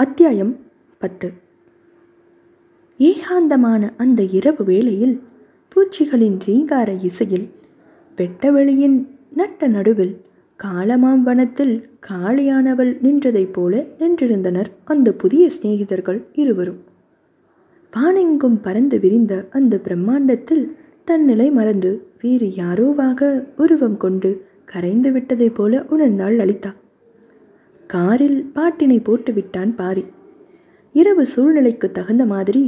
அத்தியாயம் பத்து. ஏகாந்தமான அந்த இரவு வேளையில் பூச்சிகளின் ரீகார இசையில் வெட்டவெளியின் நட்ட நடுவில் காலமாம் வனத்தில் காளியானவள் நின்றதைப் போல நின்றிருந்தனர் அந்த புதிய சிநேகிதர்கள் இருவரும். வானெங்கும் பறந்து விரிந்த அந்த பிரம்மாண்டத்தில் தன்னிலை மறந்து வேறு யாரோவாக உருவம் கொண்டு கரைந்து விட்டதைப் போல உணர்ந்தாள் லலிதா. காரில் பாட்டினை போட்டு விட்டான் பாரி. இரவு சூழ்நிலைக்கு தகுந்த மாதிரி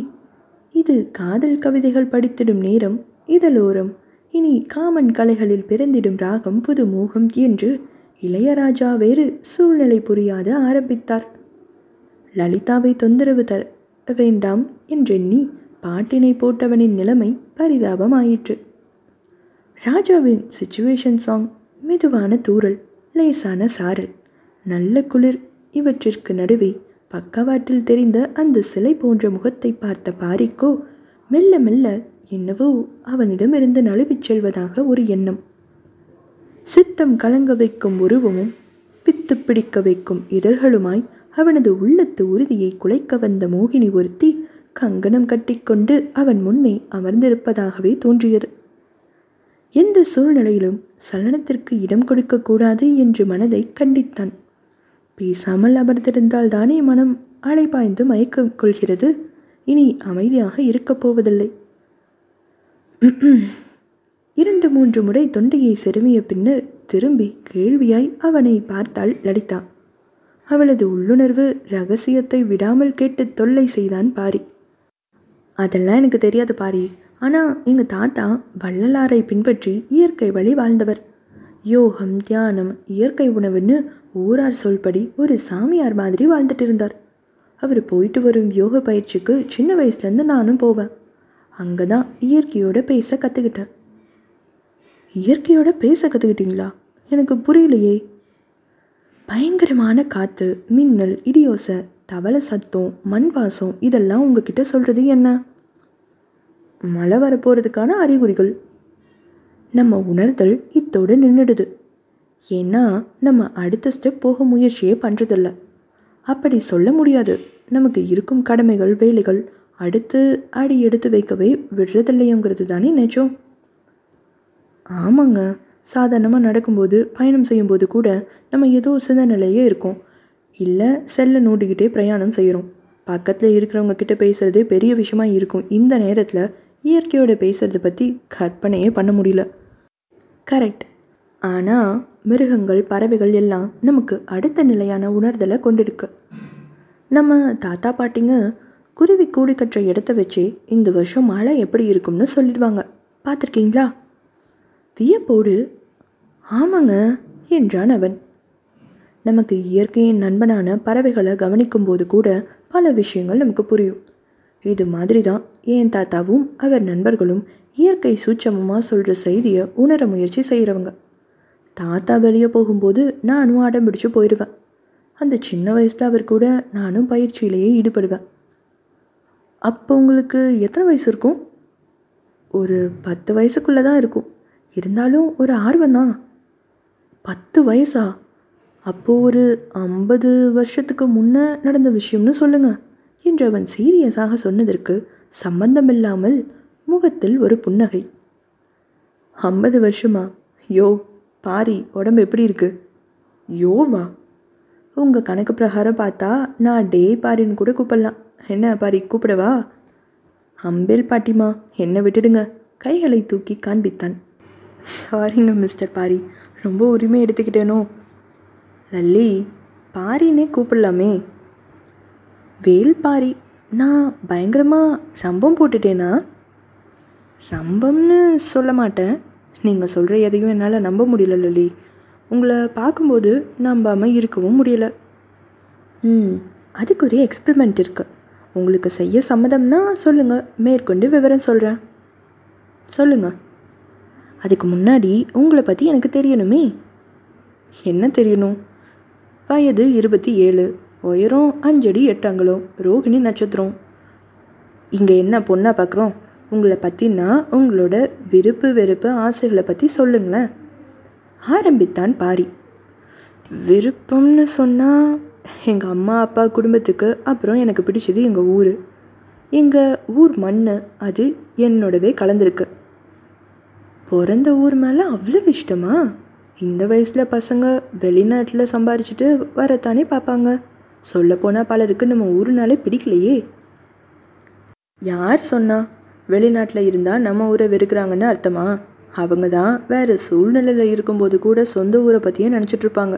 இது காதல் கவிதைகள் படித்திடும் நேரம் இதழோரம் இனி காமன் கலைகளில் பிறந்திடும் ராகம் புது மோகம் என்று இளையராஜா வேறு சூழ்நிலை புரியாத ஆரம்பித்தார். லலிதாவை தொந்தரவு தர வேண்டாம் என்றெண்ணி பாட்டினை போட்டவனின் நிலைமை பரிதாபமாயிற்று. ராஜாவின் சுச்சுவேஷன் சாங் மெதுவான தூறல் லேசான சாரல். நல்ல குளிர். இவற்றிற்கு நடுவே பக்கவாட்டில் தெரிந்த அந்த சிலை போன்ற முகத்தை பார்த்த பாரிக்கோ மெல்ல மெல்ல என்னவோ அவனிடமிருந்து நழுவிச் செல்வதாக ஒரு எண்ணம். சித்தம் கலங்க வைக்கும் உருவமும் பித்து பிடிக்க வைக்கும் இதழ்களுமாய் அவனது உள்ளத்து உறுதியை குலைக்க வந்த மோகினி ஒருத்தி கங்கணம் கட்டிக்கொண்டு அவன் முன்னே அமர்ந்திருப்பதாகவே தோன்றியது. எந்த சூழ்நிலையிலும் சலனத்திற்கு இடம் கொடுக்கக்கூடாது என்று மனதை கண்டித்தான். பேசாமல் அமர்ந்திருந்தால் தானே மனம் அலைபாய்ந்து மயக்கம் கொள்கிறது இனி அமைதியாக இருக்கப் போவதில்லை. இரண்டு மூன்று முறை தொண்டையை செருமிய பின்னர் திரும்பி கேள்வியாய் அவனை பார்த்தாள் லலிதா. அவளது உள்ளுணர்வு ரகசியத்தை விடாமல் கேட்டு தொல்லை செய்தான் பாரி. அதெல்லாம் எனக்கு தெரியாது பாரி. ஆனால் எங்கள் தாத்தா வள்ளலாரை பின்பற்றி இயற்கை வழி வாழ்ந்தவர். யோகம் தியானம் இயற்கை உணவுன்னு ஊரார் சொல்படி ஒரு சாமியார் மாதிரி வாழ்ந்துட்டு இருந்தார் அவர் போயிட்டு வரும் யோக பயிற்சிக்கு சின்ன வயசுலேருந்து நானும் போவேன். அங்கே தான் இயற்கையோட பேச கற்றுக்கிட்டேன் இயற்கையோட பேச கற்றுக்கிட்டீங்களா எனக்கு புரியலையே. பயங்கரமான காற்று மின்னல் இடியோசை தவளை சத்தம் மண் வாசம் இதெல்லாம் உங்ககிட்ட சொல்கிறது என்ன? மழை வரப்போகிறதுக்கான அறிகுறிகள். நம்ம உணர்தல் இத்தோடு நின்றுடுது ஏன்னா நம்ம அடுத்த ஸ்டெப் போக முயற்சியே பண்ணுறதில்ல அப்படி சொல்ல முடியாது. நமக்கு இருக்கும் கடமைகள் வேலைகள் அடுத்து அடி எடுத்து வைக்கவே விடுறதில்லையோங்கிறது தானே நிஜம். ஆமாங்க. சாதாரணமாக நடக்கும்போது பயணம் செய்யும்போது கூட நம்ம ஏதோ நிலையே இருக்கோம். இல்லை செல்லை நோண்டிக்கிட்டே பிரயாணம் செய்கிறோம் பக்கத்தில் இருக்கிறவங்க கிட்ட பேசுகிறதே பெரிய விஷயமா இருக்கும். இந்த நேரத்தில் இயற்கையோட பேசுகிறத பற்றி கற்பனையே பண்ண முடியல. கரெக்ட் ஆனால் மிருகங்கள் பறவைகள் எல்லாம் நமக்கு அடுத்த நிலையான உணர்தலை கொண்டிருக்கு. நம்ம தாத்தா பாட்டிங்க குருவி கூடி கட்டுற இடத்த வச்சு இந்த வருஷம் மழை எப்படி இருக்கும்னு சொல்லிடுவாங்க. பார்த்துருக்கீங்களா? வியப்போடு ஆமாங்க என்றான் அவன். நமக்கு இயற்கையின் நண்பனான பறவைகளை கவனிக்கும்போது கூட பல விஷயங்கள் நமக்கு புரியும். இது மாதிரி தான் என் தாத்தாவும் அவர் நண்பர்களும் இயற்கை சூட்சமமாக சொல்கிற செய்தியை உணர முயற்சி செய்கிறவங்க தாத்தா வெளியே போகும்போது நானும் அடம் பிடிச்சு போயிடுவேன் அந்த சின்ன வயசில் அவர் கூட நானும் பயிற்சியிலேயே ஈடுபடுவேன் அப்போ உங்களுக்கு எத்தனை வயசு இருக்கும்? ஒரு பத்து வயசுக்குள்ளே தான் இருக்கும். இருந்தாலும் ஒரு ஆர்வம் தான் பத்து வயசா? அப்போது ஒரு ஐம்பது வருஷத்துக்கு முன்னே நடந்த விஷயம்னு சொல்லுங்கள் என்று அவன் சீரியஸாக சொன்னதற்கு சம்பந்தமில்லாமல் முகத்தில் ஒரு புன்னகை. ஐம்பது வருஷமா? யோ பாரி உடம்பு எப்படி இருக்குது யோவா. உங்கள் கணக்கு பிரகாரம் பார்த்தா நான் டே பாரின்னு கூட கூப்பிடலாம். என்ன பாரி கூப்பிடவா? அம்பேல் பாட்டிமா என்னை விட்டுடுங்க. கைகளை தூக்கி காண்பித்தான். சாரிங்க மிஸ்டர் பாரி. ரொம்ப உரிமை எடுத்துக்கிட்டேனோ? லல்லி பாரினே கூப்பிடலாமே. வேல் பாரி நான் பயங்கரமாக ரம்பம் போட்டுட்டேனா? ரம்பம்னு சொல்ல மாட்டேன். நீங்கள் சொல்கிற எதையும் என்னால் நம்ப முடியல லலி. உங்களை பார்க்கும்போது நம்பாமல் இருக்கவும் முடியல. ம் அதுக்கு ஒரு எக்ஸ்பெரிமெண்ட் இருக்குது உங்களுக்கு செய்ய சம்மதம்னா சொல்லுங்கள் மேற்கொண்டு விவரம் சொல்கிறேன் சொல்லுங்கள் அதுக்கு முன்னாடி உங்களை பற்றி எனக்கு தெரியணுமே. என்ன தெரியணும்? வயது இருபத்தி ஏழு உயரம் அஞ்சடி எட்டாங்கலம் ரோகிணி நட்சத்திரம். இங்கே என்ன பொண்ணாக பார்க்குறோம் உங்களை பற்றினா உங்களோட விருப்பு வெறுப்பு ஆசைகளை பற்றி சொல்லுங்களேன். ஆரம்பித்தான் பாரி. விருப்பம்னு சொன்னால் எங்கள் அம்மா அப்பா குடும்பத்துக்கு அப்புறம் எனக்கு பிடிச்சது எங்கள் ஊர். எங்கள் ஊர் மண் அது என்னோடவே கலந்துருக்கு. பிறந்த ஊர் மேலே அவ்வளோ இஷ்டமா? இந்த வயசில் பசங்க வெளிநாட்டில் சம்பாரிச்சிட்டு வரத்தானே பார்ப்பாங்க சொல்லப்போனால் பலருக்கு நம்ம ஊருனாலே பிடிக்கலையே. யார் சொன்னா வெளிநாட்டில் இருந்தால் நம்ம ஊரை வெறுக்கிறாங்கன்னு அர்த்தமா? அவங்க தான் வேறு சூழ்நிலையில் இருக்கும்போது கூட சொந்த ஊரை பற்றியே நினச்சிட்ருப்பாங்க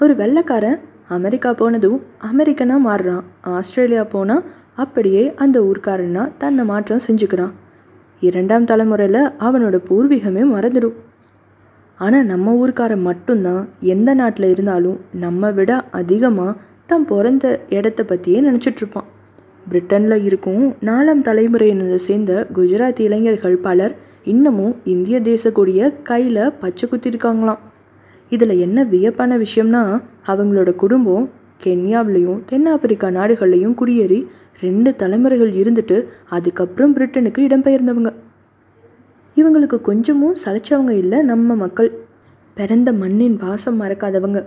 ஒரு வெள்ளைக்காரன் அமெரிக்கா போனதும் அமெரிக்கனாக மாறுறான். ஆஸ்திரேலியா போனால் அப்படியே அந்த ஊர்க்காரனா தன்னை மாற்றம் செஞ்சுக்கிறான். இரண்டாம் தலைமுறையில் அவனோட பூர்வீகமே மறந்துடும். ஆனால் நம்ம ஊர்க்காரன் மட்டும்தான் எந்த நாட்டில் இருந்தாலும் நம்ம விட அதிகமாக தான் பிறந்த இடத்த பற்றியே நினச்சிட்ருப்பான் பிரிட்டனில் இருக்கும் நாலாம் தலைமுறையினரை சேர்ந்த குஜராத் இளைஞர்கள் பலர் இன்னமும் இந்திய தேசக்கூடிய கையில் பச்சை குத்திருக்காங்களாம். இதில் என்ன வியப்பான விஷயம்னா அவங்களோட குடும்பம் கென்யாவிலையும் தென்னாப்பிரிக்கா நாடுகள்லையும் குடியேறி ரெண்டு தலைமுறைகள் இருந்துட்டு அதுக்கப்புறம் பிரிட்டனுக்கு இடம்பெயர்ந்தவங்க. இவங்களுக்கு கொஞ்சமும் சளைச்சவங்க இல்லை நம்ம மக்கள். பிறந்த மண்ணின் வாசம் மறக்காதவங்க.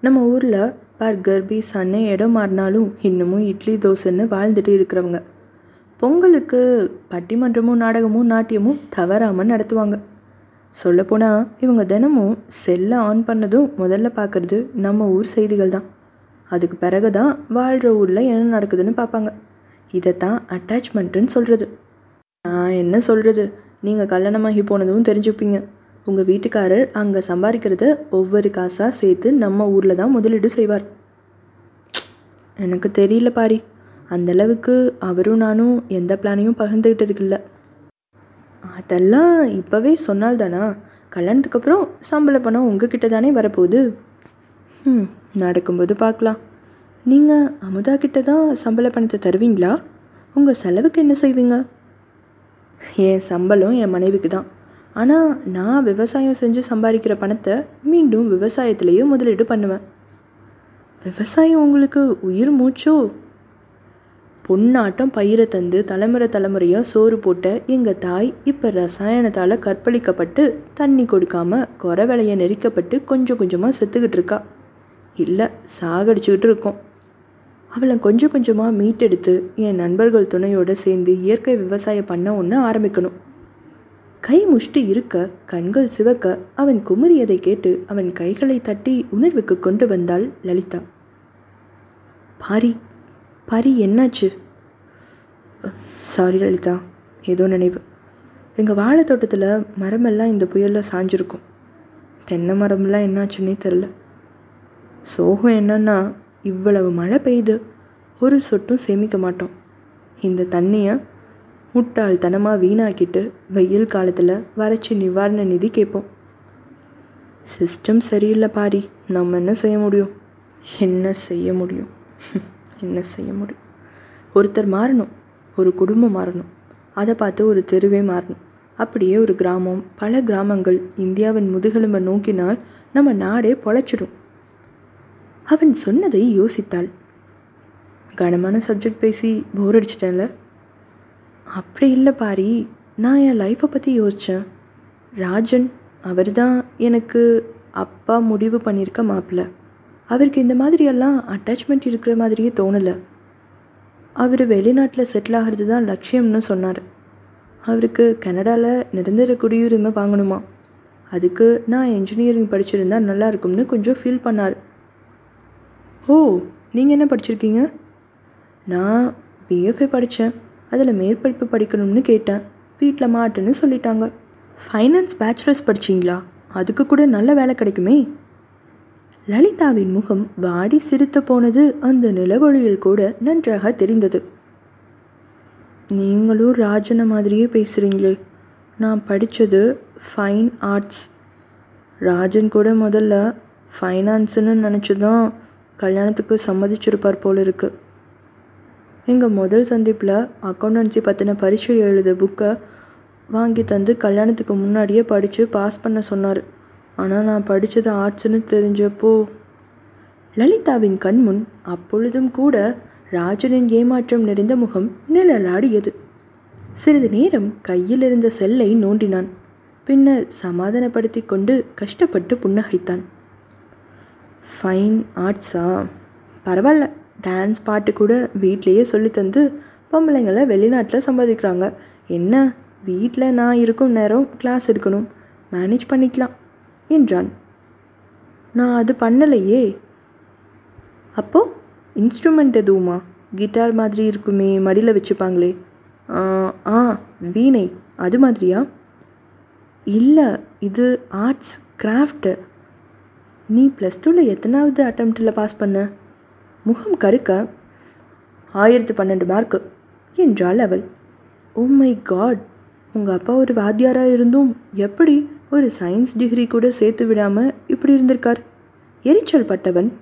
நம்ம ஊரில் பர்கர் பீஸான்னு இடம் மாறினாலும் இன்னமும் இட்லி தோசைன்னு வாழ்ந்துட்டு இருக்கிறவங்க. பொங்கலுக்கு பட்டிமன்றமும் நாடகமும் நாட்டியமும் தவறாமல் நடத்துவாங்க. சொல்லப்போனால் இவங்க தினமும் செல்லை ஆன் பண்ணதும் முதல்ல பார்க்குறது நம்ம ஊர் செய்திகள் தான். அதுக்கு பிறகு தான் வாழ்கிற ஊரில் என்ன நடக்குதுன்னு பார்ப்பாங்க இதைத்தான் அட்டாச்மெண்ட்டுன்னு சொல்கிறது நான் என்ன சொல்கிறது நீங்கள் கல்யாணமாகி போனதும் தெரிஞ்சுப்பீங்க. உங்கள் வீட்டுக்காரர் அங்கே சம்பாதிக்கிறத ஒவ்வொரு காசாக சேர்த்து நம்ம ஊரில் தான் முதலீடு செய்வார். எனக்கு தெரியல பாரி. அந்த அளவுக்கு அவரும் நானும் எந்த பிளானையும் பகிர்ந்துக்கிட்டதுக்கு இல்லை. அதெல்லாம் இப்போவே சொன்னால் தானா? கல்யாணத்துக்கு அப்புறம் சம்பள பணம் உங்ககிட்ட தானே வரப்போகுது? ம் நடக்கும்போது பார்க்கலாம். நீங்கள் அமுதா கிட்ட தான் சம்பள பணத்தை தருவீங்களா? உங்கள் செலவுக்கு என்ன செய்வீங்க? என் சம்பளம் என் மனைவிக்கு தான். ஆனால் நான் விவசாயம் செஞ்சு சம்பாதிக்கிற பணத்தை மீண்டும் விவசாயத்திலேயே முதலீடு பண்ணுவேன். விவசாயம் உங்களுக்கு உயிர் மூச்சோ? பொன்னாட்டம் பயிரை தந்து தலைமுறை தலைமுறையாக சோறு போட்ட எங்கள் தாய் இப்போ ரசாயனத்தால் கற்பழிக்கப்பட்டு தண்ணி கொடுக்காம குறை விலையை நெரிக்கப்பட்டு கொஞ்சம் கொஞ்சமாக செத்துக்கிட்டு இருக்கா. இல்லை சாகடிச்சுக்கிட்டு இருக்கோம். அவளை கொஞ்சம் கொஞ்சமாக மீட்டெடுத்து என் நண்பர்கள் துணையோடு சேர்ந்து இயற்கை விவசாயம் பண்ண ஒன்று ஆரம்பிக்கணும். கை முஷ்டி இருக்க கண்கள் சிவக்க அவன் குமுறியதை கேட்டு அவன் கைகளை தட்டி உணர்வுக்கு கொண்டு வந்தாள் லலிதா. பாரி பாரி என்னாச்சு? சாரி லலிதா ஏதோ நினைவு. எங்கள் வாழை தோட்டத்தில் மரமெல்லாம் இந்த புயலில் சாஞ்சிருக்கும். தென்னை மரம்லாம் என்னாச்சுன்னே தெரில சோகம் என்னன்னா இவ்வளவு மழை பெய்யுது ஒரு சொட்டும் சேமிக்க மாட்டோம். இந்த தண்ணியை முட்டாள்தனமாக வீணாக்கிட்டு வெயில் காலத்தில் வறட்சி நிவாரண நிதி கேட்போம். சிஸ்டம் சரியில்லை பாரி. நம்ம என்ன செய்ய முடியும்? என்ன செய்ய முடியும்? என்ன செய்ய முடியும்? ஒருத்தர் மாறணும். ஒரு குடும்பம் மாறணும். அதை பார்த்து ஒரு தெருவே மாறணும். அப்படியே ஒரு கிராமம் பல கிராமங்கள் இந்தியாவின் முதுகெலும்பை நோக்கினால் நம்ம நாடே பொழைச்சிடும். அவன் சொன்னதை யோசித்தாள். கனமான சப்ஜெக்ட் பேசி போர் அடிச்சிட்டேன்ல? அப்படி இல்லை பாரி. நான் என் லைஃப்பை பற்றி யோசித்தேன் ராஜன் அவர் தான் எனக்கு அப்பா முடிவு பண்ணியிருக்க மாப்பிள்ள. அவருக்கு இந்த மாதிரியெல்லாம் அட்டாச்மெண்ட் இருக்கிற மாதிரியே தோணலை. அவர் வெளிநாட்டில் செட்டில் ஆகிறது தான் லட்சியம்னு சொன்னார். அவருக்கு கனடாவில் நிரந்தர குடியுரிமை வாங்கணுமா? அதுக்கு நான் என்ஜினியரிங் படிச்சிருந்தா நல்லா இருக்கும்னு கொஞ்சம் ஃபீல் பண்ணார். ஓ நீங்கள் என்ன படிச்சிருக்கீங்க? நான் பிஎஃப்ஏ படித்தேன் அதில் மேற்படிப்பு படிக்கணும்னு கேட்டேன். வீட்டில் மாட்டுன்னு சொல்லிட்டாங்க. ஃபைனான்ஸ் பேச்சுலர்ஸ் படிச்சிங்களா? அதுக்கு கூட நல்ல வேலை கிடைக்குமே. லலிதாவின் முகம் வாடி சிரித்த போனது. அந்த நிலவொளியில் கூட நன்றாக தெரிந்தது. நீங்களும் ராஜனை மாதிரியே பேசுகிறீங்களே நான் படித்தது ஃபைன் ஆர்ட்ஸ் ராஜன் கூட முதல்ல ஃபைனான்ஸுன்னு நினச்சி தான் கல்யாணத்துக்கு சம்மதிச்சிருப்பார் போல இருக்குது எங்கள் முதல் சந்திப்பில் அக்கௌண்டன்சி பற்றின பரீட்சை எழுத புக்கை வாங்கி தந்து கல்யாணத்துக்கு முன்னாடியே படித்து பாஸ் பண்ண சொன்னார். ஆனால் நான் படித்தது ஆர்ட்ஸ்னு தெரிஞ்சப்போ லலிதாவின் கண்முன் அப்பொழுதும் கூட ராஜனின் ஏமாற்றம் நிறைந்த முகம் நிழலாடியது. சிறிது நேரம் கையில் இருந்த செல்லை நோண்டினான். பின்னர் சமாதானப்படுத்தி கொண்டு கஷ்டப்பட்டு புன்னகைத்தான். ஃபைன் ஆர்ட்ஸா பரவாயில்ல டான்ஸ் பாட்டு கூட வீட்லேயே சொல்லி தந்து பொம்பளைங்களை வெளிநாட்டில் சம்பாதிக்கிறாங்க. என்ன? வீட்டில் நான் இருக்கும் நேரம் கிளாஸ் எடுக்கணும். மேனேஜ் பண்ணிக்கலாம் என்றான். நான் அது பண்ணலையே. அப்போ இன்ஸ்ட்ருமெண்ட் எதுவுமா? கிட்டார் மாதிரி இருக்குமே மடியில் வச்சுப்பாங்களே. ஆ, ஆ வீணை அது மாதிரியா? இல்லை இது ஆர்ட்ஸ் கிராஃப்ட்டு நீ ப்ளஸ் டூவில் எத்தனாவது அட்டம்ப்டில் பாஸ் பண்ண? முகம் கருக்க. ஆயிரத்து பன்னெண்டு மார்க்கு என்றாள் அவள். ஓ மை காட் உங்கள் அப்பா ஒரு வாத்தியாராக இருந்தும் எப்படி ஒரு சயின்ஸ் டிகிரி கூட சேர்த்து விடாமல் இப்படி இருந்திருக்கார்? எரிச்சல் பட்டவன்.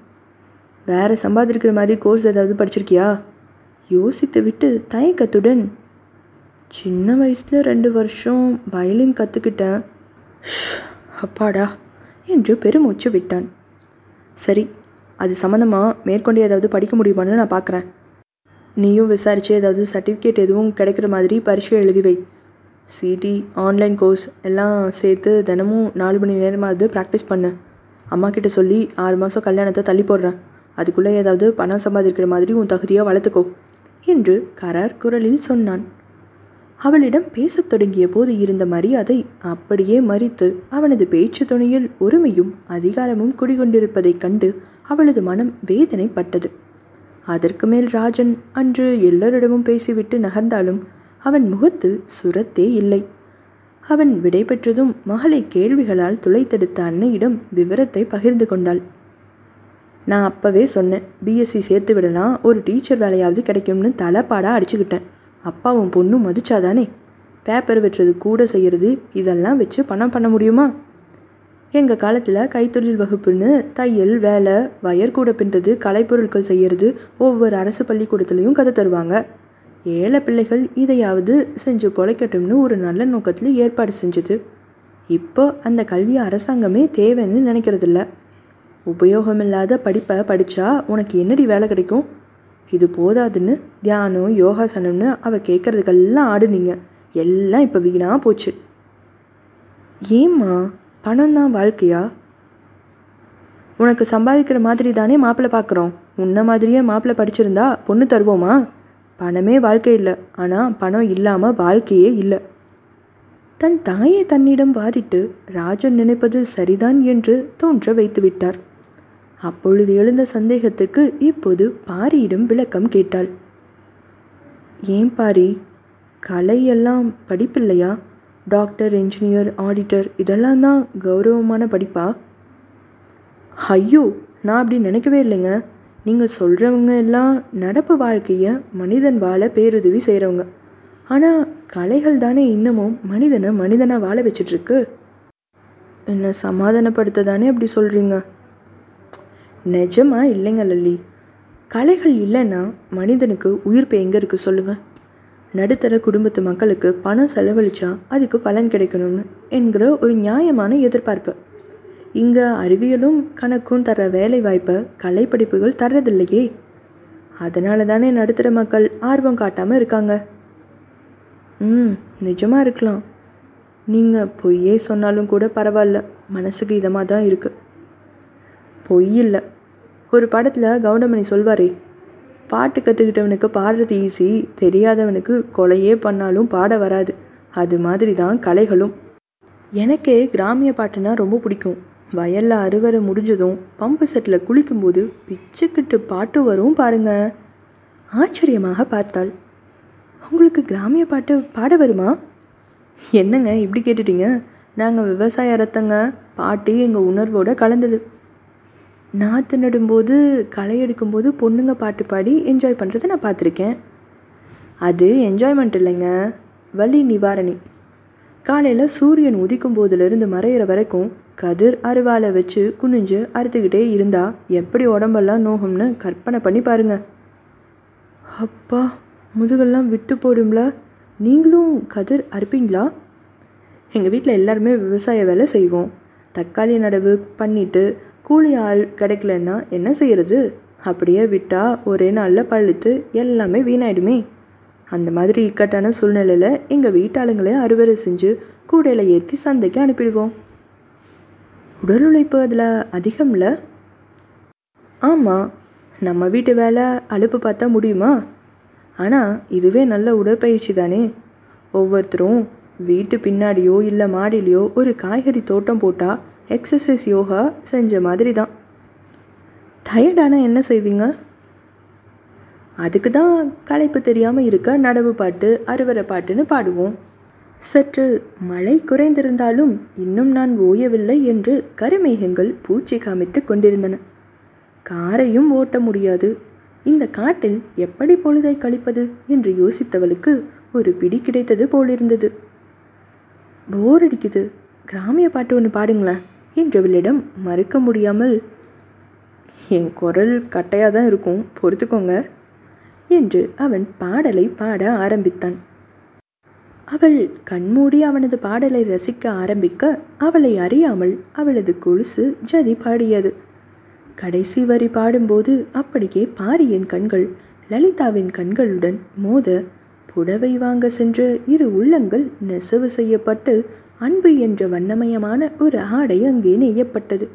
வேற சம்பாதிக்கிற மாதிரி கோர்ஸ் ஏதாவது படிச்சிருக்கியா? யோசித்து விட்டு தயக்கத்துடன். சின்ன வயசில் ரெண்டு வருஷம் வயலின் கற்றுக்கிட்டேன் அப்பாடா என்று பெருமூச்சு விட்டான். சரி அது சம்மந்தமாக மேற்கொண்டு ஏதாவது படிக்க முடியுமான்னு நான் பார்க்குறேன். நீயும் விசாரித்து ஏதாவது சர்டிஃபிகேட் எதுவும் கிடைக்கிற மாதிரி பரீட்சை எழுதி வை. சிடி ஆன்லைன் கோர்ஸ் எல்லாம் சேர்த்து தினமும் நாலு மணி நேரமாவது ப்ராக்டிஸ் பண்ணு. அம்மா கிட்ட சொல்லி ஆறு மாதம் கல்யாணத்தை தள்ளி போடுறேன். அதுக்குள்ளே ஏதாவது பணம் சம்பாதிக்கிற மாதிரி உன் தகுதியாக வளர்த்துக்கோ என்று கரார் குரலில் சொன்னான். அவளிடம் பேசத் தொடங்கிய போது இருந்த மரியாதை அப்படியே மறித்து அவனது பேச்சு துணையில் உரிமையும் அதிகாரமும் குடிகொண்டிருப்பதைக் கண்டு அவளது மனம் வேதனைப்பட்டது. அதற்கு மேல் ராஜன் அன்று எல்லோரிடமும் பேசிவிட்டு நகர்ந்தாலும் அவன் முகத்தில் சுரத்தே இல்லை. அவன் விடை பெற்றதும் மகளை கேள்விகளால் துளைத்தெடுத்த அன்னையிடம் விவரத்தை பகிர்ந்து கொண்டாள். நான் அப்போவே சொன்னேன் பிஎஸ்சி சேர்த்து விடலாம் ஒரு டீச்சர் வேலையாவது கிடைக்கும்னு தலைப்பாடாக அடிச்சுக்கிட்டேன். அப்பாவும் பொண்ணும் மதிச்சாதானே? பேப்பர் வெட்டுறது கூட செய்கிறது இதெல்லாம் வச்சு பணம் பண்ண முடியுமா? எங்கள் காலத்தில் கைத்தொழில் வகுப்புன்னு தையல் வேலை வயர் கூட பின்னுறது கலைப்பொருட்கள் செய்கிறது ஒவ்வொரு அரசு பள்ளிக்கூடத்துலேயும் கதை தருவாங்க. ஏழை பிள்ளைகள் இதையாவது செஞ்சு பொழைக்கட்டும்னு ஒரு நல்ல நோக்கத்தில் ஏற்பாடு செஞ்சது. இப்போ அந்த கல்வி அரசாங்கமே தேவைன்னு நினைக்கிறதில்ல. உபயோகமில்லாத படிப்பை படித்தா உனக்கு என்னடி வேலை கிடைக்கும்? இது போதாதுன்னு தியானம் யோகாசனம்னு அவள் கேட்குறதுக்கெல்லாம் ஆடுனீங்க. எல்லாம் இப்போ வீணாக போச்சு. ஏம்மா? பணம் தான் வாழ்க்கையா? உனக்கு சம்பாதிக்கிற மாதிரி தானே மாப்பிள்ளை பார்க்குறோம் உன்ன மாதிரியே மாப்பிள்ளை படிச்சிருந்தா பொண்ணு தருவோமா? பணமே வாழ்க்கை இல்லை. ஆனால் பணம் இல்லாமல் வாழ்க்கையே இல்லை. தன் தாயை தன்னிடம் வாதிட்டு ராஜன் நினைப்பது சரிதான் என்று தோன்ற வைத்து விட்டார். அப்பொழுது எழுந்த சந்தேகத்துக்கு இப்போது பாரியிடம் விளக்கம் கேட்டாள். ஏன் பாரி? கலை எல்லாம் படிப்பில்லையா? டாக்டர் இன்ஜினியர் ஆடிட்டர் இதெல்லாம் தான் கௌரவமான படிப்பா? ஐயோ நான் அப்படி நினைக்கவே இல்லைங்க. நீங்கள் சொல்கிறவங்க எல்லாம் நடப்பு வாழ்க்கையை மனிதன் வாழ பேருதவி செய்கிறவங்க ஆனால் கலைகள் தானே இன்னமும் மனிதனை மனிதனை வாழ வச்சிட்ருக்கு? என்னை சமாதானப்படுத்த தானே அப்படி சொல்கிறீங்க நிஜமா இல்லைங்க லல்லி. கலைகள் இல்லைன்னா மனிதனுக்கு உயிர்ப்பு எங்கே இருக்குது சொல்லுங்கள் நடுத்தர குடும்பத்து மக்களுக்கு பணம் செலவழிச்சா அதுக்கு பலன் கிடைக்கணும்னு என்கிற ஒரு நியாயமான எதிர்பார்ப்பு. இங்கே அறிவியலும் கணக்கும் தர வேலை வாய்ப்பை கலைப்படிப்புகள் தர்றதில்லையே. அதனால தானே நடுத்தர மக்கள் ஆர்வம் காட்டாமல் இருக்காங்க. ம் நிஜமாக இருக்கலாம். நீங்கள் பொய்யே சொன்னாலும் கூட பரவாயில்ல. மனசுக்கு இதமாக தான் இருக்குது பொய் இல்லை. ஒரு படத்தில் கவுண்டமணி சொல்வாரே பாட்டு கற்றுக்கிட்டவனுக்கு பாடுறது ஈஸி தெரியாதவனுக்கு கொலையே பண்ணாலும் பாட வராது. அது மாதிரி தான் கலைகளும். எனக்கே கிராமிய பாட்டுனா ரொம்ப பிடிக்கும். வயலில் அறுவடை முடிஞ்சதும் பம்பு செட்டில் குளிக்கும்போது பிச்சுக்கிட்டு பாட்டு வரும் பாருங்க. ஆச்சரியமாக பார்த்தாள். உங்களுக்கு கிராமிய பாட்டு பாட வருமா? என்னங்க இப்படி கேட்டுட்டீங்க? நாங்கள் விவசாய ரத்தங்க. பாட்டு எங்கள் உணர்வோடு கலந்தது. நாற்று நடும்போது களை எடுக்கும்போது பொண்ணுங்க பாட்டு பாடி என்ஜாய் பண்ணுறத நான் பார்த்துருக்கேன். அது என்ஜாய்மெண்ட் இல்லைங்க. வலி நிவாரணி. காலையில் சூரியன் உதிக்கும் போதுலேருந்து மறையிற வரைக்கும் கதிர் அருவாலை வச்சு குனிஞ்சு அறுத்துக்கிட்டே இருந்தால் எப்படி உடம்பெல்லாம் நோகும்னு கற்பனை பண்ணி பாருங்கள் அப்பா முதுகெல்லாம் விட்டு போடும்ல. நீங்களும் கதிர் அறுப்பீங்களா? எங்கள் வீட்டில் எல்லாருமே விவசாய வேலை செய்வோம். தக்காளி நடவு பண்ணிட்டு கூலி ஆள் கிடைக்கலன்னா என்ன செய்யறது? அப்படியே விட்டால் ஒரே நாளில் பழுத்து எல்லாமே வீணாயிடுமே. அந்த மாதிரி இக்கட்டான சூழ்நிலையில் எங்கள் வீட்டாளுங்களே அறுவடை செஞ்சு கூடையில் ஏற்றி சந்தைக்கு அனுப்பிடுவோம். உடல் உழைப்பு அதில் அதிகம்ல ஆமாம் நம்ம வீட்டு வேலை அலுப்பு பார்த்தா முடியுமா? ஆனால் இதுவே நல்ல உடற்பயிற்சி தானே. ஒவ்வொருத்தரும் வீட்டு பின்னாடியோ இல்லை மாடியிலையோ ஒரு காய்கறி தோட்டம் போட்டால் எக்ஸசைஸ் யோகா செஞ்ச மாதிரி தான் டயர்டானால் என்ன செய்வீங்க? அதுக்கு தான் களைப்பு தெரியாமல் இருக்க நடவு பாட்டு அறுவரை பாட்டுன்னு பாடுவோம். சற்று மழை குறைந்திருந்தாலும் இன்னும் நான் ஓயவில்லை என்று கருமேகங்கள் பூச்சி காமித்து கொண்டிருந்தன. காரையும் ஓட்ட முடியாது. இந்த காட்டில் எப்படி பொழுதை கழிப்பது என்று யோசித்தவளுக்கு ஒரு பிடி கிடைத்தது போலிருந்தது. போர் அடிக்குது. கிராமிய பாட்டு ஒன்று பாடுங்களேன். என்றவளிடம் மறுக்க முடியாமல் என் குரல் கட்டையாக தான் இருக்கும் பொறுத்துக்கோங்க என்று அவன் பாடலை பாட ஆரம்பித்தான். அவள் கண்மூடி அவனது பாடலை ரசிக்க ஆரம்பிக்க அவளை அறியாமல் அவளது கொலுசு ஜதி பாடியது. கடைசி வரி பாடும்போது அப்படியே பாரியின் கண்கள் லலிதாவின் கண்களுடன் மோத புடவை வாங்க சென்ற இரு உள்ளங்கள் நெசவு செய்யப்பட்டு அன்பு என்ற வண்ணமயமான ஒரு ஆடை அங்கே நெய்யப்பட்டது.